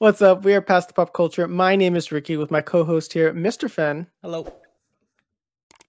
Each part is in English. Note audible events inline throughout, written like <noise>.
What's up? We are past the pop culture. My name is Ricky with my co-host here, Mr. Fenn. Hello.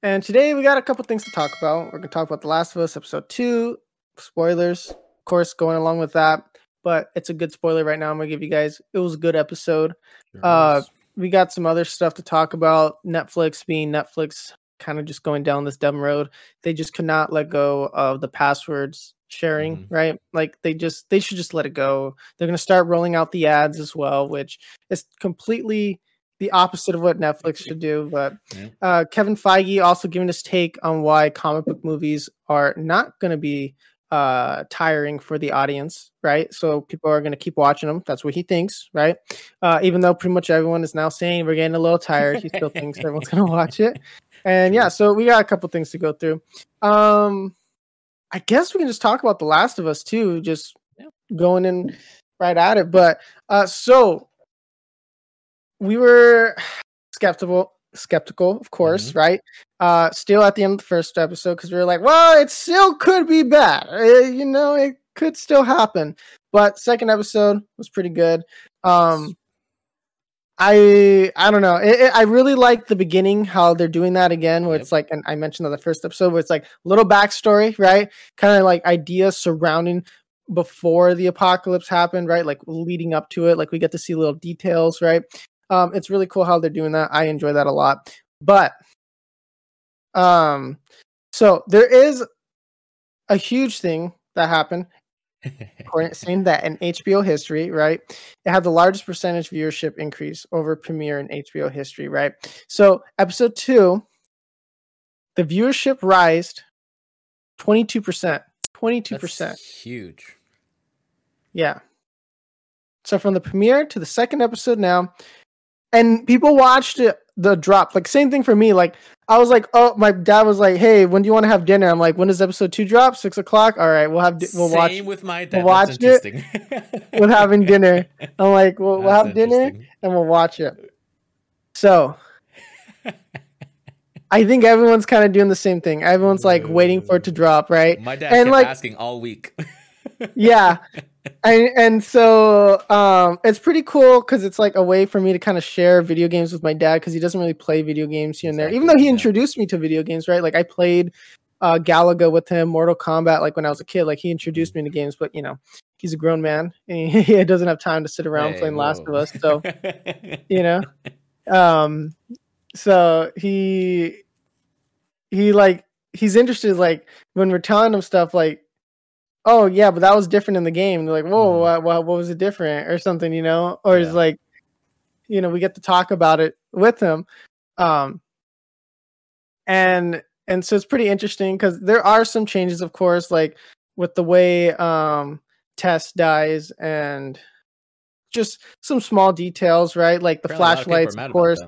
And today we got a couple things to talk about. We're gonna talk about The Last of Us episode two. Spoilers, of course, going along with that. But it's a good spoiler right now. I'm gonna give you guys it was a good episode. Uh we got some other stuff to talk about. Netflix being Netflix, kind of just going down this dumb road. They just could not let go of the passwords sharing, Mhm. right? Like they just they should just let it go. They're gonna start rolling out the ads as well, which is completely the opposite of what Netflix should do. But Yeah. uh, Kevin Feige also giving his take on why comic book movies are not going to be uh tiring for the audience right so people are going to keep watching them that's what he thinks right uh even though pretty much everyone is now saying we're getting a little tired he still thinks everyone's going to watch it and <laughs> yeah so we got a couple things to go through um i guess we can just talk about the last of us too just going in right at it but uh so we were skeptical skeptical of course right? Uh still at the end of the first episode because we were like well it still could be bad. Uh, you know it could still happen. But second episode was pretty good. Um i i don't know. It, it- i really like the beginning how they're doing that again where Yep. it's like and i mentioned on the first episode where it's like little backstory right? Kind of like ideas surrounding before the apocalypse happened right? Like leading up to it like we get to see little details right? Um it's really cool how they're doing that. I enjoy that a lot. But um so there is a huge thing that happened saying that in hbo history right it had the largest percentage viewership increase over premiere in hbo history right so episode two the viewership rised 22% 22% That's huge. yeah. So from the premiere to the second episode now, and people watched it, the drop. Like same thing for me. Like I was like, oh, my dad was like, hey, when do you want to have dinner? I'm like, when does episode two drop? Six o'clock. All right, we'll have di- we'll watch. Same with my dad. watch That's it. We're having dinner. <laughs> I'm like, we'll, we'll have dinner and we'll watch it. So I think everyone's kind of doing the same thing. Everyone's like waiting for it to drop, right? My dad And, kept like- asking all week. yeah <laughs> and and so um it's pretty cool because it's like a way for me to kind of share video games with my dad because he doesn't really play video games here and there. Even though he introduced me to video games right? Like i played uh galaga with him mortal kombat like when i was a kid. Like he introduced me to games but you know he's a grown man and <laughs> he, doesn't have time to sit around Hey, playing last of us so <laughs> you know? Um so he he like he's interested like when we're telling him stuff like oh yeah but that was different in the game. They're like whoa Mhm. what, what, was it different or something you know? Or it's like you know we get to talk about it with them, um and and so it's pretty interesting because there are some changes of course like with the way um tess dies and just some small details right? Like the Apparently lot of flashlights of course.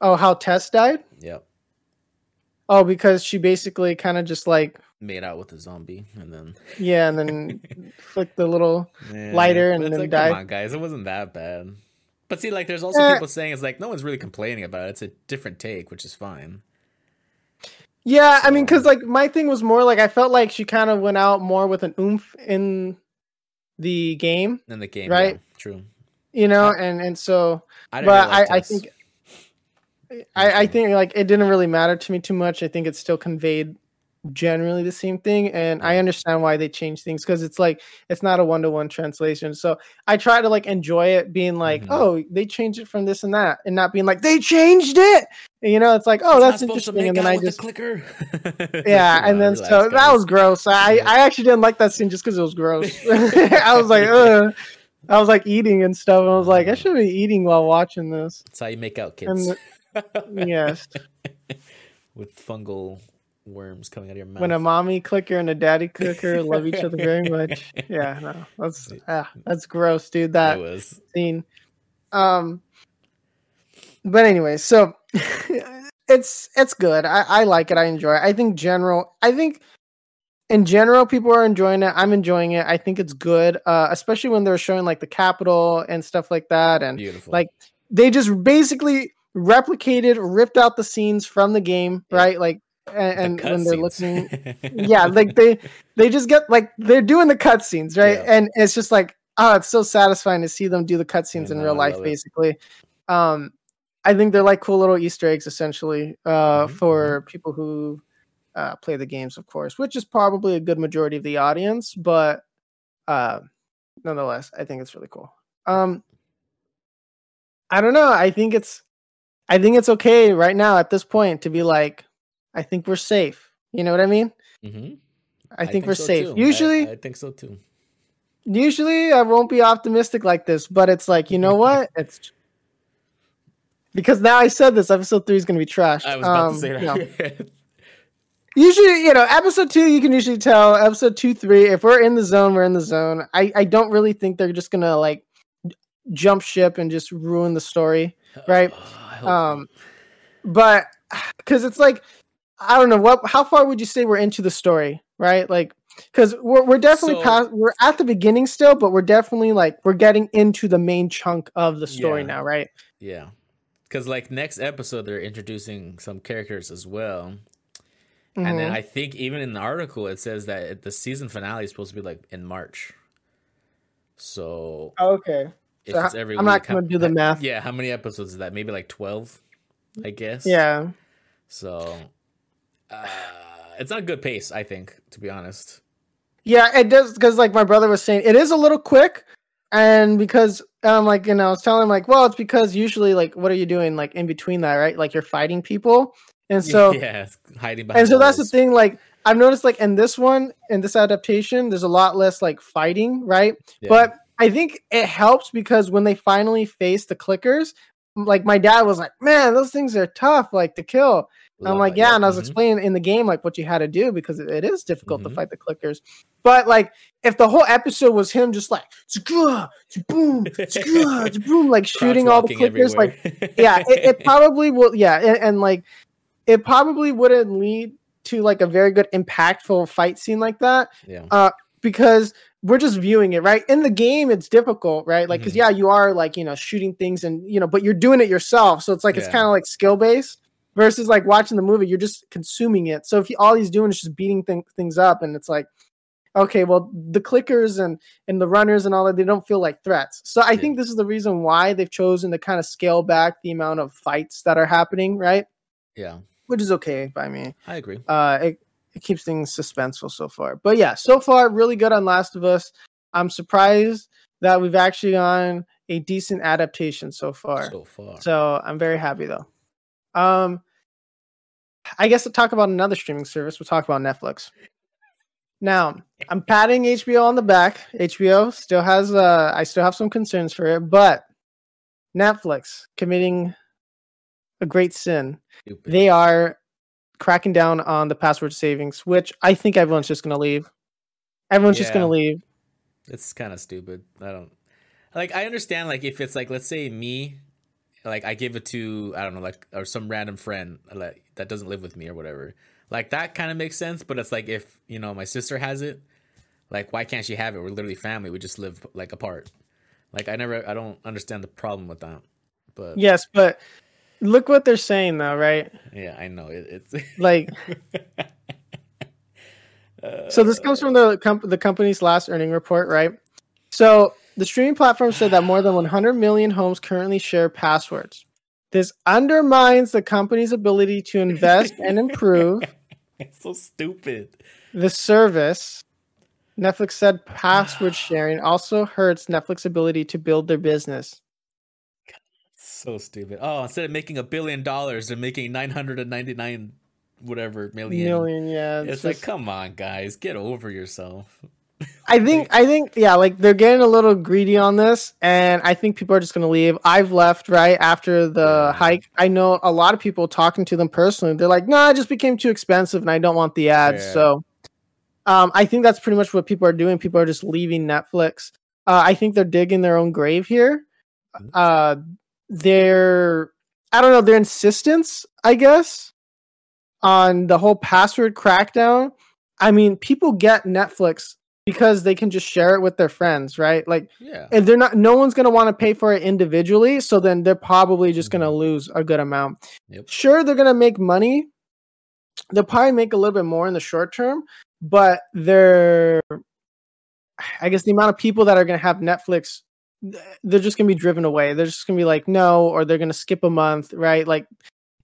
oh how tess died? Yep. oh because she basically kind of just like Made out with a zombie and then yeah and then <laughs> flicked the little Yeah, Lighter and then like, died. Come on, guys, it wasn't that bad. But see, like, there's also Eh. people saying it's like no one's really complaining about it. It's a different take, which is fine. Yeah, I mean, because like my thing was more like I felt like she kind of went out more with an oomph in the game, In the game, Right. yeah, true. you know, and and so, I but I, I think, I I think like it didn't really matter to me too much. I think it still conveyed generally the same thing, and I understand why they change things because it's like it's not a one to one translation. So I try to like enjoy it, being like, Mhm. oh, they changed it from this and that, and not being like they changed it. And, you know, it's like, oh, It's that's interesting, and then I with the just clicker. Yeah, <laughs> and then so that was gross. I <laughs> I actually didn't like that scene just because it was gross. <laughs> I was like, Ugh. I was like eating and stuff. And I was like, I Uh. should be eating while watching this. That's how you make out, kids. And Yes, with fungal worms coming out of your mouth. when a mommy clicker and a daddy clicker <laughs> love each other very much. Yeah, no, that's ah, that's gross, dude. that That was scene. Um, but anyway, so <laughs> it's it's good. I, I like it. I enjoy it. I think general. I think in general, people are enjoying it. I'm enjoying it. I think it's good, uh, especially when they're showing like the capital and stuff like that. And beautiful. like they just basically replicated, ripped out the scenes from the game, Yeah. right? Like, and, and when they're cutscenes. listening, <laughs> yeah, like they they just get like they're doing the cutscenes, right? Yeah. And it's just like oh, it's so satisfying to see them do the cutscenes in real life, it. basically. Um, I think they're like cool little Easter eggs, essentially, uh, Mhm, for people who uh, play the games, of course, which is probably a good majority of the audience, but uh, nonetheless, I think it's really cool. Um, I don't know. I think it's, I think it's okay right now at this point to be like, I think we're safe. You know what I mean? hmm I, think, we're so safe. too. Usually, I, think so too. usually I won't be optimistic like this, but it's like, you know <laughs> what? It's because now I said this episode three is going to be trash. I was about Um, to say you know, that. <laughs> usually, you know, episode two, you can usually tell. Episode two, three, if we're in the zone, we're in the zone. I, I don't really think they're just going to like jump ship and just ruin the story. Right. I hope Um, but <sighs> because it's like, I don't know what, how far would you say we're into the story? Right. Like, because we're, we're definitely So- past, we're at the beginning still, but we're definitely like, we're getting into the main chunk of the story Yeah. now. Right. Yeah. Because like next episode they're introducing some characters as well. And then Mhm. I think even in the article it says that the season finale is supposed to be like in March. So okay. if So it's every I'm not week, how- gonna do the math. Yeah, how many episodes is that? Maybe like twelve, I guess. Yeah. So uh, it's not a good pace, I think, to be honest. Yeah, it does because like my brother was saying, it is a little quick, and because I'm like, you know, I was telling him like, well, it's because usually like, what are you doing like in between that, right? Like you're fighting people, and so <laughs> yeah, hiding behind. and so that's the thing. Like I've noticed like in this one, in this adaptation, there's a lot less like fighting, right? Yeah. But I think it helps because when they finally face the clickers, like my dad was like, man, those things are tough, like to kill. I'm like, yeah, and I was mhm. explaining in the game like what you had to do because it, is difficult Mhm. to fight the clickers. But like, if the whole episode was him just like "Zgah, boom, boom, like shooting all the clickers, like yeah, it, it <laughs> probably will. Yeah, and, and like, it probably wouldn't lead to like a very good impactful fight scene like that yeah. because we're just viewing it right in the game it's difficult right like because Mhm. yeah you are like you know shooting things and you know but you're doing it yourself so it's like it's kind of like skill based versus like watching the movie you're just consuming it. So if he, all he's doing is just beating th- things up and it's like okay well the clickers and and the runners and all that they don't feel like threats. So i Yeah. think this is the reason why they've chosen to kind of scale back the amount of fights that are happening right? Yeah, which is okay by me. I agree. uh it, it keeps things suspenseful so far. But yeah so far really good on last of us. I'm surprised that we've actually gotten a decent adaptation so far. So far. so i'm very happy though um i guess to talk about another streaming service we'll talk about netflix now i'm patting hbo on the back hbo still has uh i still have some concerns for it but netflix committing a great sin Stupid. they are cracking down on the password savings, which I think everyone's just going to leave. Everyone's just going to leave. It's kind of stupid. I don't like. I understand like if it's like let's say me, like I give it to I don't know like or some random friend like that doesn't live with me or whatever. Like that kind of makes sense. But it's like if you know my sister has it, like why can't she have it? We're literally family. We just live like apart. Like I never. I don't understand the problem with that. But Yes, but look what they're saying though, right? Yeah, I know it, it's <laughs> Like so this comes from the comp- the company's last earning report, right? So the streaming platform said that more than 100 million homes currently share passwords. This undermines the company's ability to invest and improve it's <laughs> so stupid. the service. Netflix said password <sighs> sharing also hurts Netflix's ability to build their business. So stupid. Oh, instead of making a billion dollars, they're making nine hundred and ninety nine, whatever million. Million, yeah. It's It's like, come on, guys, get over yourself. I think I think yeah, like they're getting a little greedy on this, and I think people are just gonna leave. I've left right after the hike. I know a lot of people talking to them personally. They're like, "No, nah, it just became too expensive, and I don't want the ads." Yeah. So, um, I think that's pretty much what people are doing. People are just leaving Netflix. Uh, I think they're digging their own grave here. Mhm. Uh, their I don't know their insistence, I guess, on the whole password crackdown. I mean, people get Netflix because they can just share it with their friends, right? Like, Yeah. and they're not. No one's gonna want to pay for it individually, so then they're probably just gonna mm-hmm. lose a good amount. Yep. Sure, they're gonna make money. They'll probably make a little bit more in the short term, but they're. I guess the amount of people that are going to have Netflix, they're just going to be driven away. They're just going to be like, no, or they're going to skip a month, right? Like,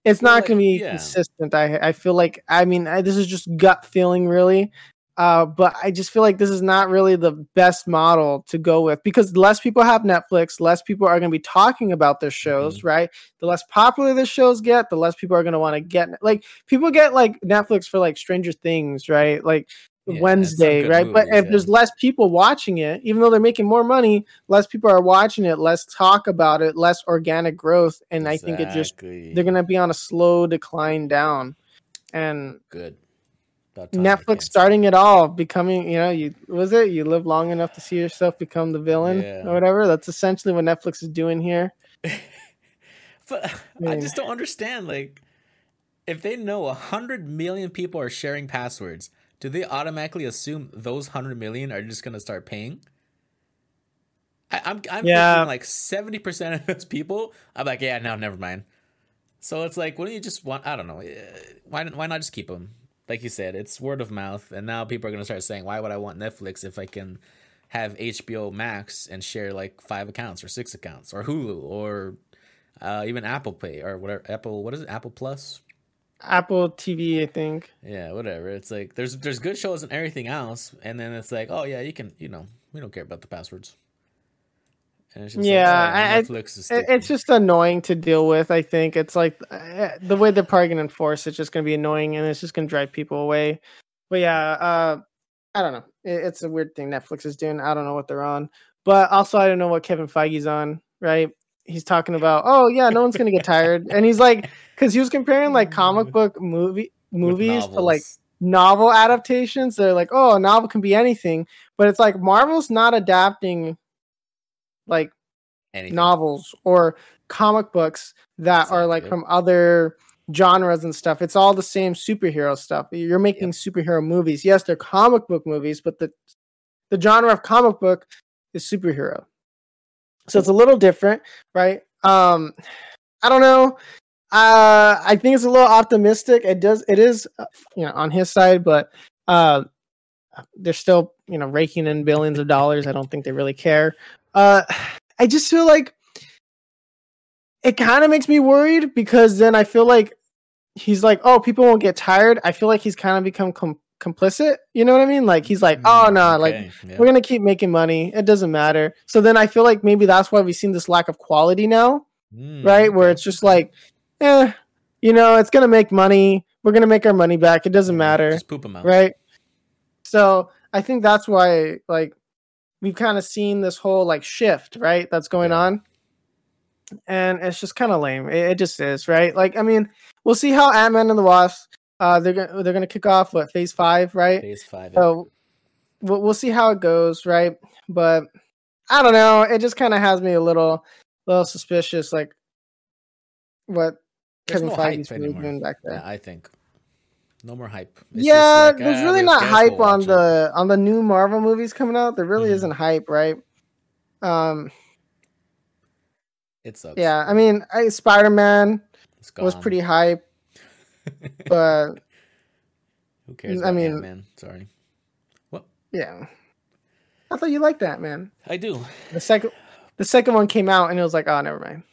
it's not like, going to be yeah. consistent. I I feel like I mean I, this is just gut feeling really, uh, but I just feel like this is not really the best model to go with because less people have Netflix, less people are going to be talking about their shows, Mm-hmm. right? The less popular the shows get, the less people are going to want to get like people get like Netflix for like Stranger Things, right? Like Yeah, Wednesday, right? but if yeah. there's less people watching it, even though they're making more money, less people are watching it, less talk about it, less organic growth, and I think it just they're gonna be on a slow decline down. And good. About time they Netflix starting it all, becoming you know, you was it you live long enough to see yourself become the villain Yeah. or whatever. That's essentially what Netflix is doing here. <laughs> But I just don't understand. Like, if they know a hundred million people are sharing passwords, do they automatically assume those hundred million are just gonna start paying? I, I'm I'm Yeah. thinking like seventy percent of those people. I'm like, yeah, no, never mind. So it's like, wouldn't you just want? I don't know. Why why not just keep them? Like you said, it's word of mouth, and now people are gonna start saying, why would I want Netflix if I can have HBO Max and share like five accounts or six accounts or Hulu or uh, even Apple Pay or whatever Apple what is it Apple Plus? Apple TV, I think. yeah whatever. It's like there's there's good shows and everything else and then it's like oh yeah you can you know we don't care about the passwords it's just like, Yeah, oh, I- I- is It, it's just annoying to deal with. I think it's like uh, the way they're probably going to enforce it's just going to be annoying and it's just going to drive people away. But yeah, uh, I don't know. It, it's a weird thing Netflix is doing. I don't know what they're on. But also, I don't know what Kevin Feige's on. Right? He's talking about, oh yeah, no one's going to get tired, and he's like, <laughs> because he was comparing like comic book movie movies to like novel adaptations. They're like, oh, a novel can be anything, but it's like Marvel's not adapting like Anything. novels or comic books that are like from other genres and stuff. It's all the same superhero stuff. You're making superhero movies. Yes, they're comic book movies, but the the genre of comic book is superhero. So it's a little different, right? Um I don't know. Uh I think it's a little optimistic. It does it is uh, you know on his side, but uh they're still, you know, raking in billions of dollars. I don't think they really care. Uh I just feel like it kind of makes me worried because then I feel like he's like, oh, people won't get tired. I feel like he's kind of become com- complicit. You know what I mean? Like he's like, oh no, like Mm, yeah. we're gonna keep making money. It doesn't matter. So then I feel like maybe that's why we've seen this lack of quality now, Mm, right? Where it's just like, eh, you know, it's gonna make money. We're gonna make our money back. It doesn't matter just poop them out right? So I think that's why like we've kind of seen this whole like shift, right? That's going Yeah. on. And it's just kind of lame. It, it just is, right? Like, I mean, we'll see how Ant Man and the Wasp. Uh, they're gonna they're gonna kick off what phase five, right? phase five yeah. So we'll we'll see how it goes, right? But I don't know. It just kind of has me a little little suspicious, like what There's Kevin no Feige's hype really anymore. doing back there. Yeah, I think no more hype It's just yeah, like, there's ah, really not hype on the on the new Marvel movies coming out. There really Mhm. isn't hype, right? Um, it sucks yeah, I mean, I, Spider Man was pretty hype, <laughs> but who cares I mean- Ant-Man? sorry What? yeah, I thought you liked that, man. I do The second the second one came out, and it was like, oh, never mind.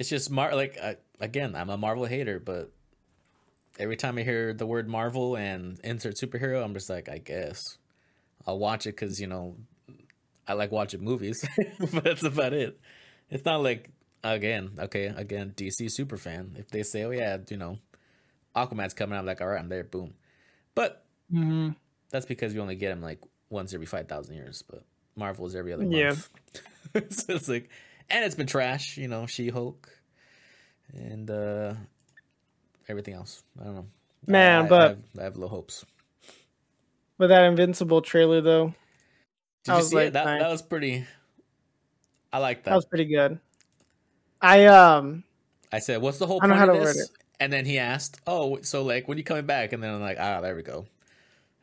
it's just Mar like I, again I'm a Marvel hater but every time I hear the word Marvel and insert superhero I'm just like I guess I'll watch it because you know I like watching movies. <laughs> But that's about it. It's not like again okay again DC super fan. If they say oh yeah you know Aquaman's coming out I'm like all right I'm there boom. But Mm-hmm. that's because we only get him like once every 5,000 years but Marvel is every other Yeah. month. <laughs> So it's like and it's been trash you know She-Hulk. And uh everything else I don't know Man, I- I but- have, I have low hopes But that Invincible trailer, though, Did I you was see like, it? That, that was pretty. I like that. that was pretty good. I um, I said, "What's the whole I don't point of how to word this?" And then he asked, "Oh, so like when you coming back?" And then I'm like, "Ah, there we go."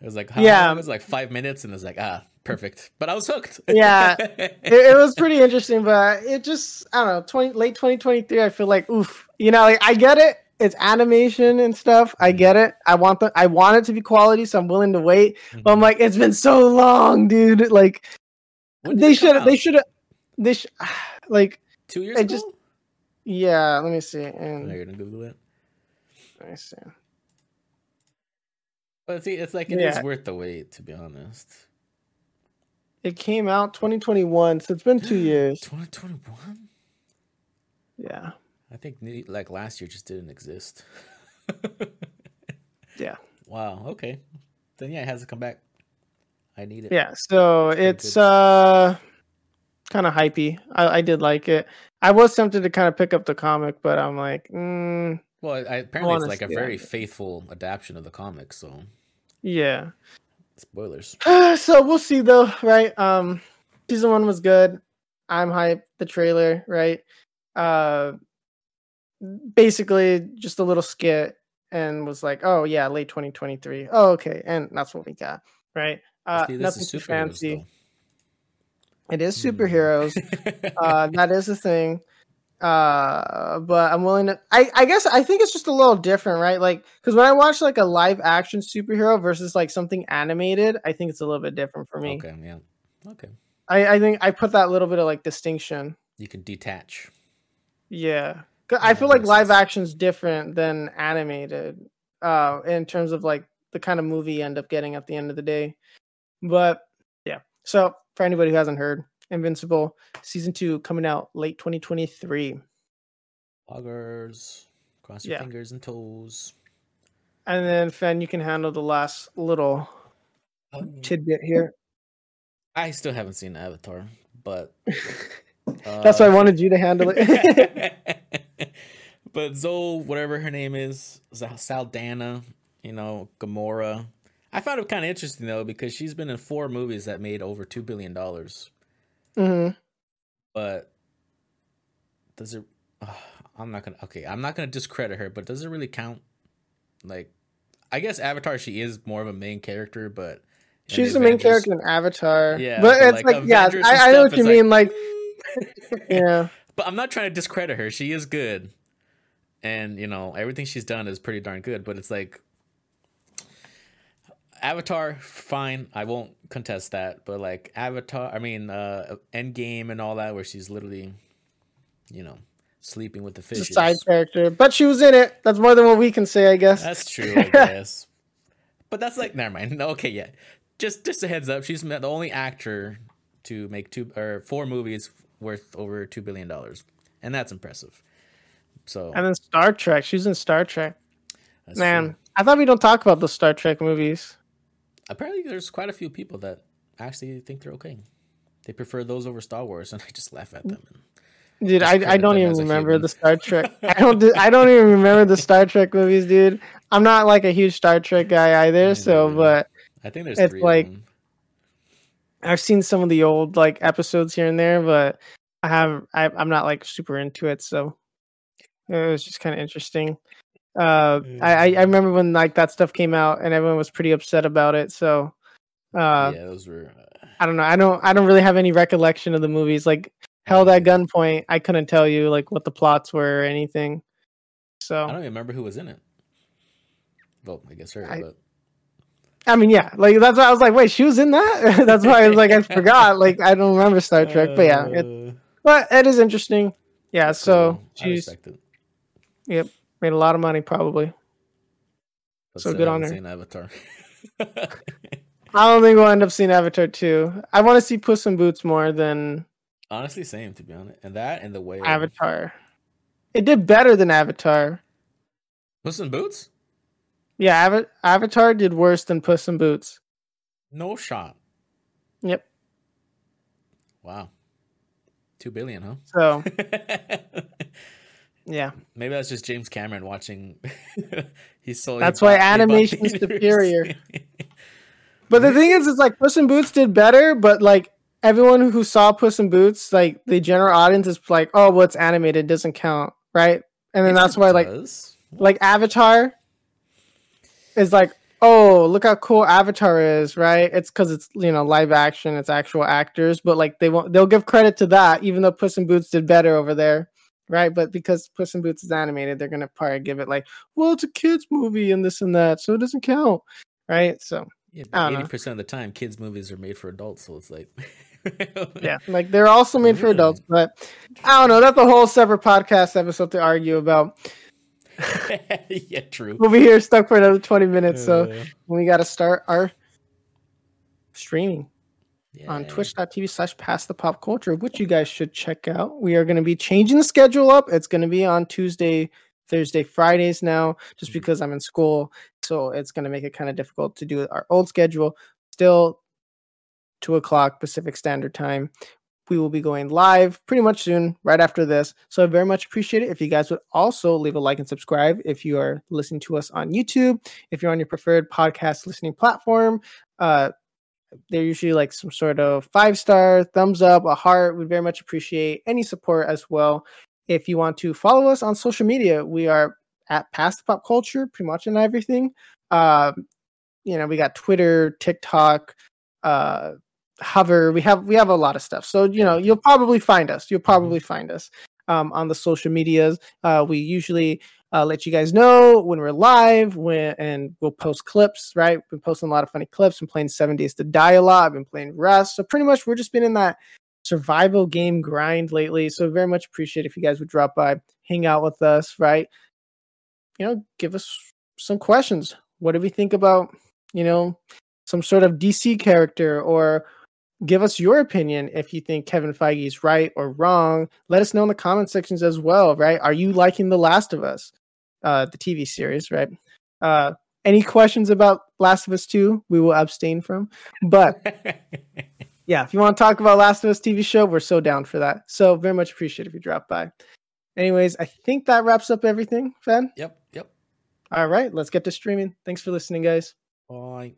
It was like, how Yeah. long? It was like five minutes, and it's like, ah, perfect. But I was hooked. Yeah. <laughs> it, it was pretty interesting, but it just I don't know, twenty late twenty twenty three. I feel like oof, you know, like I get it. It's animation and stuff. I mm-hmm. get it. I want the I want it to be quality, so I'm willing to wait. But I'm mm-hmm. like, it's been so long, dude. Like they should. They should have. They sh- <sighs> like. Two years I ago. just- Yeah. Let me see. Oh, And you're gonna Google it. let me see. But see, it's like it is Yeah. worth the wait, to be honest. It came out 2021, so it's been two <gasps> years. 2021. Yeah. I think like last year just didn't exist. <laughs> Yeah. Wow. Okay. Then yeah, it has to come back. I need it. Yeah. So it's good. uh kind of hypey. I, I did like it. I was tempted to kind of pick up the comic, but I'm like, mm, Well, I, apparently it's like a very it. faithful adaptation of the comic. So yeah. spoilers. <sighs> so we'll see though, right? Um season one was good. I'm hyped. The trailer, right? Uh basically just a little skit and was like, oh yeah, late 2023. Oh, okay. And that's what we got, right? Uh See, nothing too superheroes, fancy. It is Hmm. superheroes. <laughs> uh that is a thing. Uh but I'm willing to I I guess I think it's just a little different, right? Like cuz when I watch like a live action superhero versus like something animated, I think it's a little bit different for me. okay. Yeah. Okay. I, I think I put that little bit of like distinction. You can detach. Yeah. I feel like live sense. action's different than animated uh in terms of like the kind of movie you end up getting at the end of the day. But yeah. So for anybody who hasn't heard, Invincible season 2 coming out late 2023. Loggers. Cross your Yeah. fingers and toes. And then Fen, you can handle the last little tidbit here. I still haven't seen Avatar, but <laughs> That's why I uh, wanted you to handle it. <laughs> but Zoe, whatever her name is, Saldana, you know, Gamora. I found it kind of interesting though because she's been in four movies that made over two billion dollars. hmm But does it? Uh, I'm not gonna. Okay, I'm not gonna discredit her, but does it really count? Like, I guess Avatar, she is more of a main character, but She's the main character in Avatar. Yeah, but but, it's like, like, yeah, I, I know what you mean. Like, like, <laughs> yeah. <laughs> But I'm not trying to discredit her. She is good. And, you know, everything she's done is pretty darn good. But it's like Avatar, fine. I won't contest that. But like Avatar, I mean, uh Endgame and all that, where she's literally, you know, sleeping with the fish. side character, but she was in it. That's more than what we can say, I guess. That's true, I <laughs> guess. but that's like never mind. <laughs> Okay, yeah. Just just a heads up, she's the only actor to make two or four movies worth over two billion dollars. And that's impressive. So and then Star Trek. She's in Star Trek. that's Man, true. I thought we don't talk about the Star Trek movies. apparently there's quite a few people that actually think they're okay. They prefer those over Star Wars, <laughs> and I just laugh at them. Dude, I, I don't even remember the Star <laughs> Trek. I don't. do- I don't even remember the Star Trek movies, dude. I'm not like a huge Star Trek guy either. Me So, but I think there's It's three like-. I've seen some of the old like episodes here and there, but I have. I, I'm not like super into it. So it was just kind of interesting. Uh, I, I I remember when like that stuff came out and everyone was pretty upset about it. So, uh, yeah, those were. Uh, I don't know. I don't. I don't really have any recollection of the movies. Like held at gunpoint, I couldn't tell you like what the plots were or anything. So I don't even remember who was in it. Well, I guess her, I- but I mean, yeah, like that's why I was like, wait, she was in that. <laughs> that's why I was like, I forgot. Like I don't remember Star Trek, but yeah, it, Uh, but it is interesting. Yeah, so cool. I she's it. made a lot of money probably. But So good on her. Seen Avatar. <laughs> I don't think we'll end up seeing Avatar two. I want to see Puss in Boots more than Honestly, same to be honest. And that and the way Avatar. It did better than Avatar. Puss in Boots? Yeah, Ava- Avatar did worse than Puss in Boots. No shot. Yep. Wow. Two billion, huh? So <laughs> yeah, Maybe that's just James Cameron watching. <laughs> He's so. That's why animation is superior. <laughs> But the thing is, it's like Puss in Boots did better, but like everyone who saw Puss in Boots, like the general audience is like, oh, well, it's animated, doesn't count, right? And then that's why, like, like Avatar is like, oh, look how cool Avatar is, right? It's because it's you know live action, it's actual actors, but like they won't, they'll give credit to that, even though Puss in Boots did better over there, right? But because Puss in Boots is animated, they're gonna probably give it like, well, it's a kids movie and this and that, so it doesn't count, right? So. yeah, I don't know. eighty percent of the time, kids' movies are made for adults, so it's like <laughs> yeah, like they're also made for adults, but I don't know. That's a whole separate podcast episode to argue about. <laughs> yeah, true. We'll be here stuck for another 20 minutes, so uh, we got to start our streaming yeah. on twitch.tv slash past the pop culture, which you guys should check out. We are going to be changing the schedule up. It's going to be on Tuesday, Thursday, Fridays now, just mm-hmm. because I'm in school. So it's going to make it kind of difficult to do our old schedule. Still, two o'clock Pacific Standard Time. We will be going live pretty much soon, right after this. So I very much appreciate it. If you guys would also leave a like and subscribe if you are listening to us on YouTube, if you're on your preferred podcast listening platform, uh, they're usually like some sort of five star, thumbs up, a heart. We very much appreciate any support as well. If you want to follow us on social media, we are at Past Pop Culture, pretty much in everything. Uh, you know, we got Twitter, TikTok, uh, Hover. We have we have a lot of stuff. So you know, you'll probably find us. You'll mm-hmm. probably find us um, on the social medias. Uh, we usually uh, let you guys know when we're live when and we'll post clips right we've been posting a lot of funny clips been playing seven days to die a lot i've been playing rust so pretty much we're just been in that survival game grind lately so very much appreciate if you guys would drop by hang out with us right you know give us some questions what do we think about you know some sort of dc character or give us your opinion if you think Kevin Feige is right or wrong. Let us know in the comment sections as well, right? Are you liking The Last of Us? Uh, the TV series, right? Uh, any questions about Last of Us 2, we will abstain from. But <laughs> yeah, if you want to talk about Last of Us TV show, we're so down for that. So very much appreciate if you drop by. Anyways, I think that wraps up everything, Fan. Yep, yep. All right, let's get to streaming. Thanks for listening, guys. Bye.